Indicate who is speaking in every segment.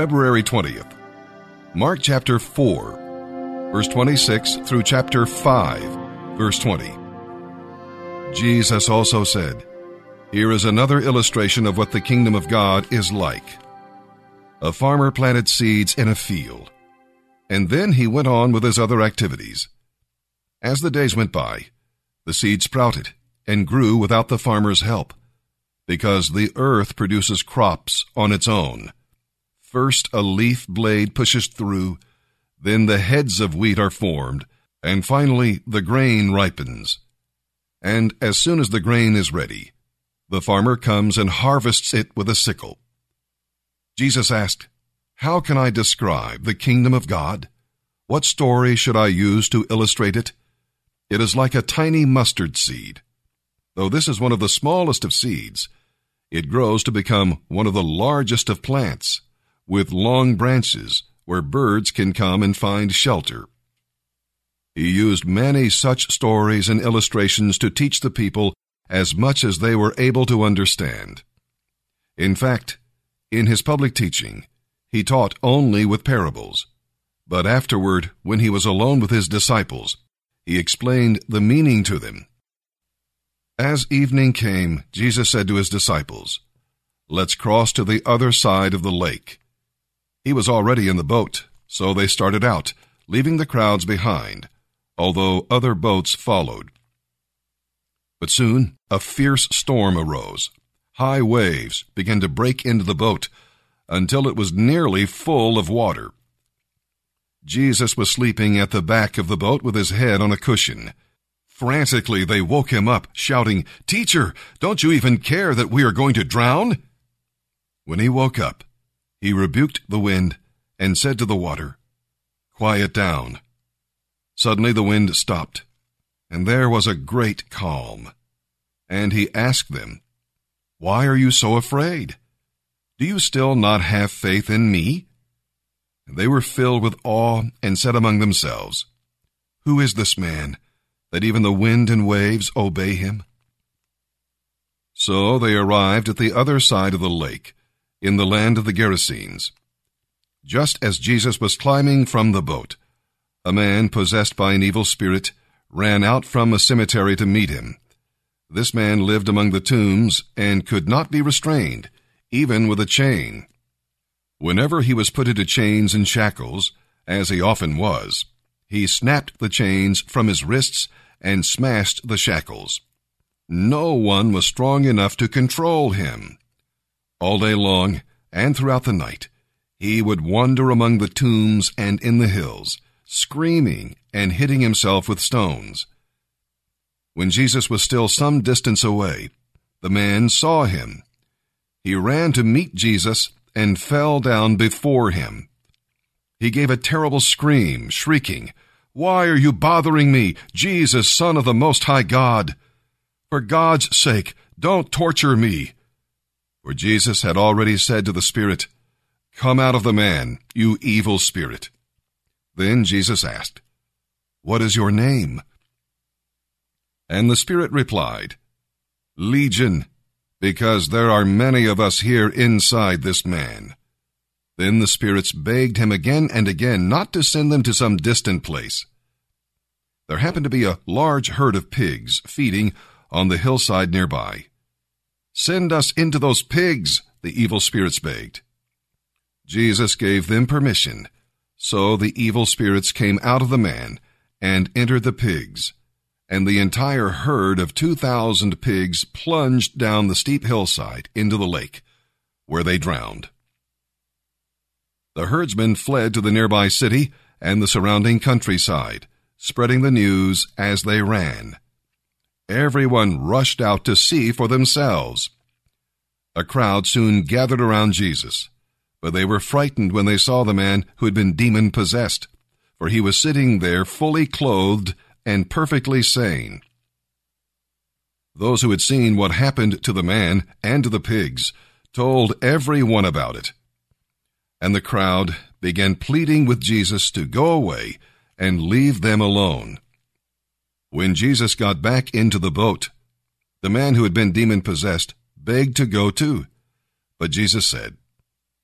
Speaker 1: February 20th. Mark chapter 4, verse 26 through chapter 5, verse 20. Jesus also said, Here is another illustration of what the kingdom of God is like. A farmer planted seeds in a field, and then he went on with his other activities. As the days went by, the seed sprouted and grew without the farmer's help, because the earth produces crops on its own. First a leaf blade pushes through, then the heads of wheat are formed, and finally the grain ripens. And as soon as the grain is ready, the farmer comes and harvests it with a sickle. Jesus asked, How can I describe the kingdom of God? What story should I use to illustrate it? It is like a tiny mustard seed. Though this is one of the smallest of seeds, it grows to become one of the largest of plants, with long branches where birds can come and find shelter. He used many such stories and illustrations to teach the people as much as they were able to understand. In fact, in his public teaching, he taught only with parables. But afterward, when he was alone with his disciples, he explained the meaning to them. As evening came, Jesus said to his disciples, Let's cross to the other side of the lake. He was already in the boat, so they started out, leaving the crowds behind, although other boats followed. But soon a fierce storm arose. High waves began to break into the boat until it was nearly full of water. Jesus was sleeping at the back of the boat with his head on a cushion. Frantically, they woke him up, shouting, Teacher, don't you even care that we are going to drown? When he woke up, he rebuked the wind and said to the water, Quiet down. Suddenly the wind stopped, and there was a great calm. And he asked them, Why are you so afraid? Do you still not have faith in me? They were filled with awe and said among themselves, Who is this man, that even the wind and waves obey him? So they arrived at the other side of the lake, in the land of the Gerasenes. Just as Jesus was climbing from the boat, a man possessed by an evil spirit ran out from a cemetery to meet him. This man lived among the tombs and could not be restrained, even with a chain. Whenever he was put into chains and shackles, as he often was, he snapped the chains from his wrists and smashed the shackles. No one was strong enough to control him. All day long and throughout the night, he would wander among the tombs and in the hills, screaming and hitting himself with stones. When Jesus was still some distance away, the man saw him. He ran to meet Jesus and fell down before him. He gave a terrible scream, shrieking, Why are you bothering me, Jesus, Son of the Most High God? For God's sake, don't torture me. For Jesus had already said to the Spirit, Come out of the man, you evil spirit. Then Jesus asked, What is your name? And the Spirit replied, Legion, because there are many of us here inside this man. Then the spirits begged him again and again not to send them to some distant place. There happened to be a large herd of pigs feeding on the hillside nearby. Send us into those pigs, the evil spirits begged. Jesus gave them permission, so the evil spirits came out of the man and entered the pigs and the entire herd of 2,000 pigs plunged down the steep hillside into the lake, where they drowned. The herdsmen fled to the nearby city and the surrounding countryside, spreading the news as they ran. Everyone rushed out to see for themselves. A crowd soon gathered around Jesus, but they were frightened when they saw the man who had been demon possessed, for he was sitting there fully clothed and perfectly sane. Those who had seen what happened to the man and to the pigs told everyone about it. And the crowd began pleading with Jesus to go away and leave them alone. When Jesus got back into the boat, the man who had been demon possessed begged to go too. But Jesus said,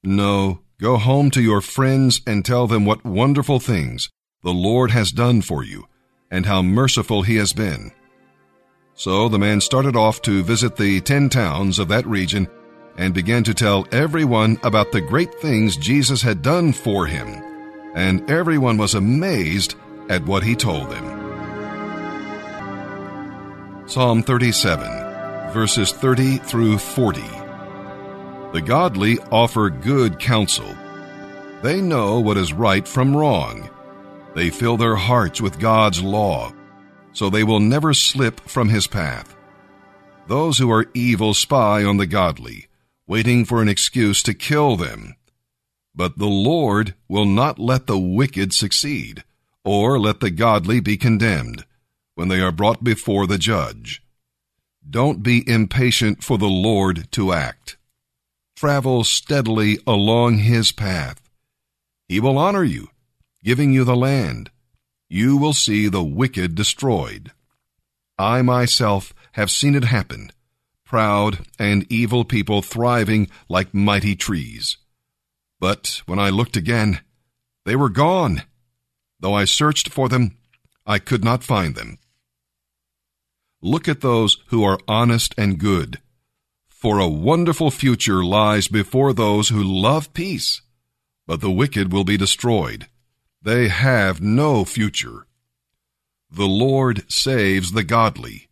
Speaker 1: No, Go home to your friends and tell them what wonderful things the Lord has done for you and how merciful he has been. So the man started off to visit the ten towns of that region and began to tell everyone about the great things Jesus had done for him. And everyone was amazed at what he told them. Psalm 37, verses 30 through 40. The godly offer good counsel. They know what is right from wrong. They fill their hearts with God's law, so they will never slip from his path. Those who are evil spy on the godly, waiting for an excuse to kill them. But the Lord will not let the wicked succeed, or let the godly be condemned, when they are brought before the judge. Don't be impatient for the Lord to act. Travel steadily along his path. He will honor you, giving you the land. You will see the wicked destroyed. I myself have seen it happen, proud and evil people thriving like mighty trees. But when I looked again, they were gone. Though I searched for them, I could not find them. Look at those who are honest and good for a wonderful future lies before those who love peace, but the wicked will be destroyed. They have no future. The Lord saves the godly.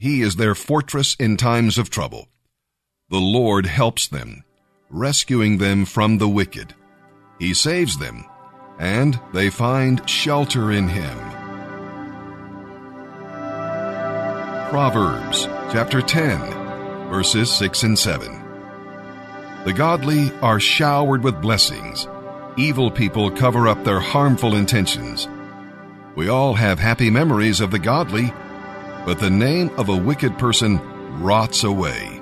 Speaker 1: He is their fortress in times of trouble. The Lord helps them, rescuing them from the wicked. He saves them, and they find shelter in Him. Proverbs chapter 10 verses 6 and 7. The godly are showered with blessings. Evil people cover up their harmful intentions. We all have happy memories of the godly, but the name of a wicked person rots away.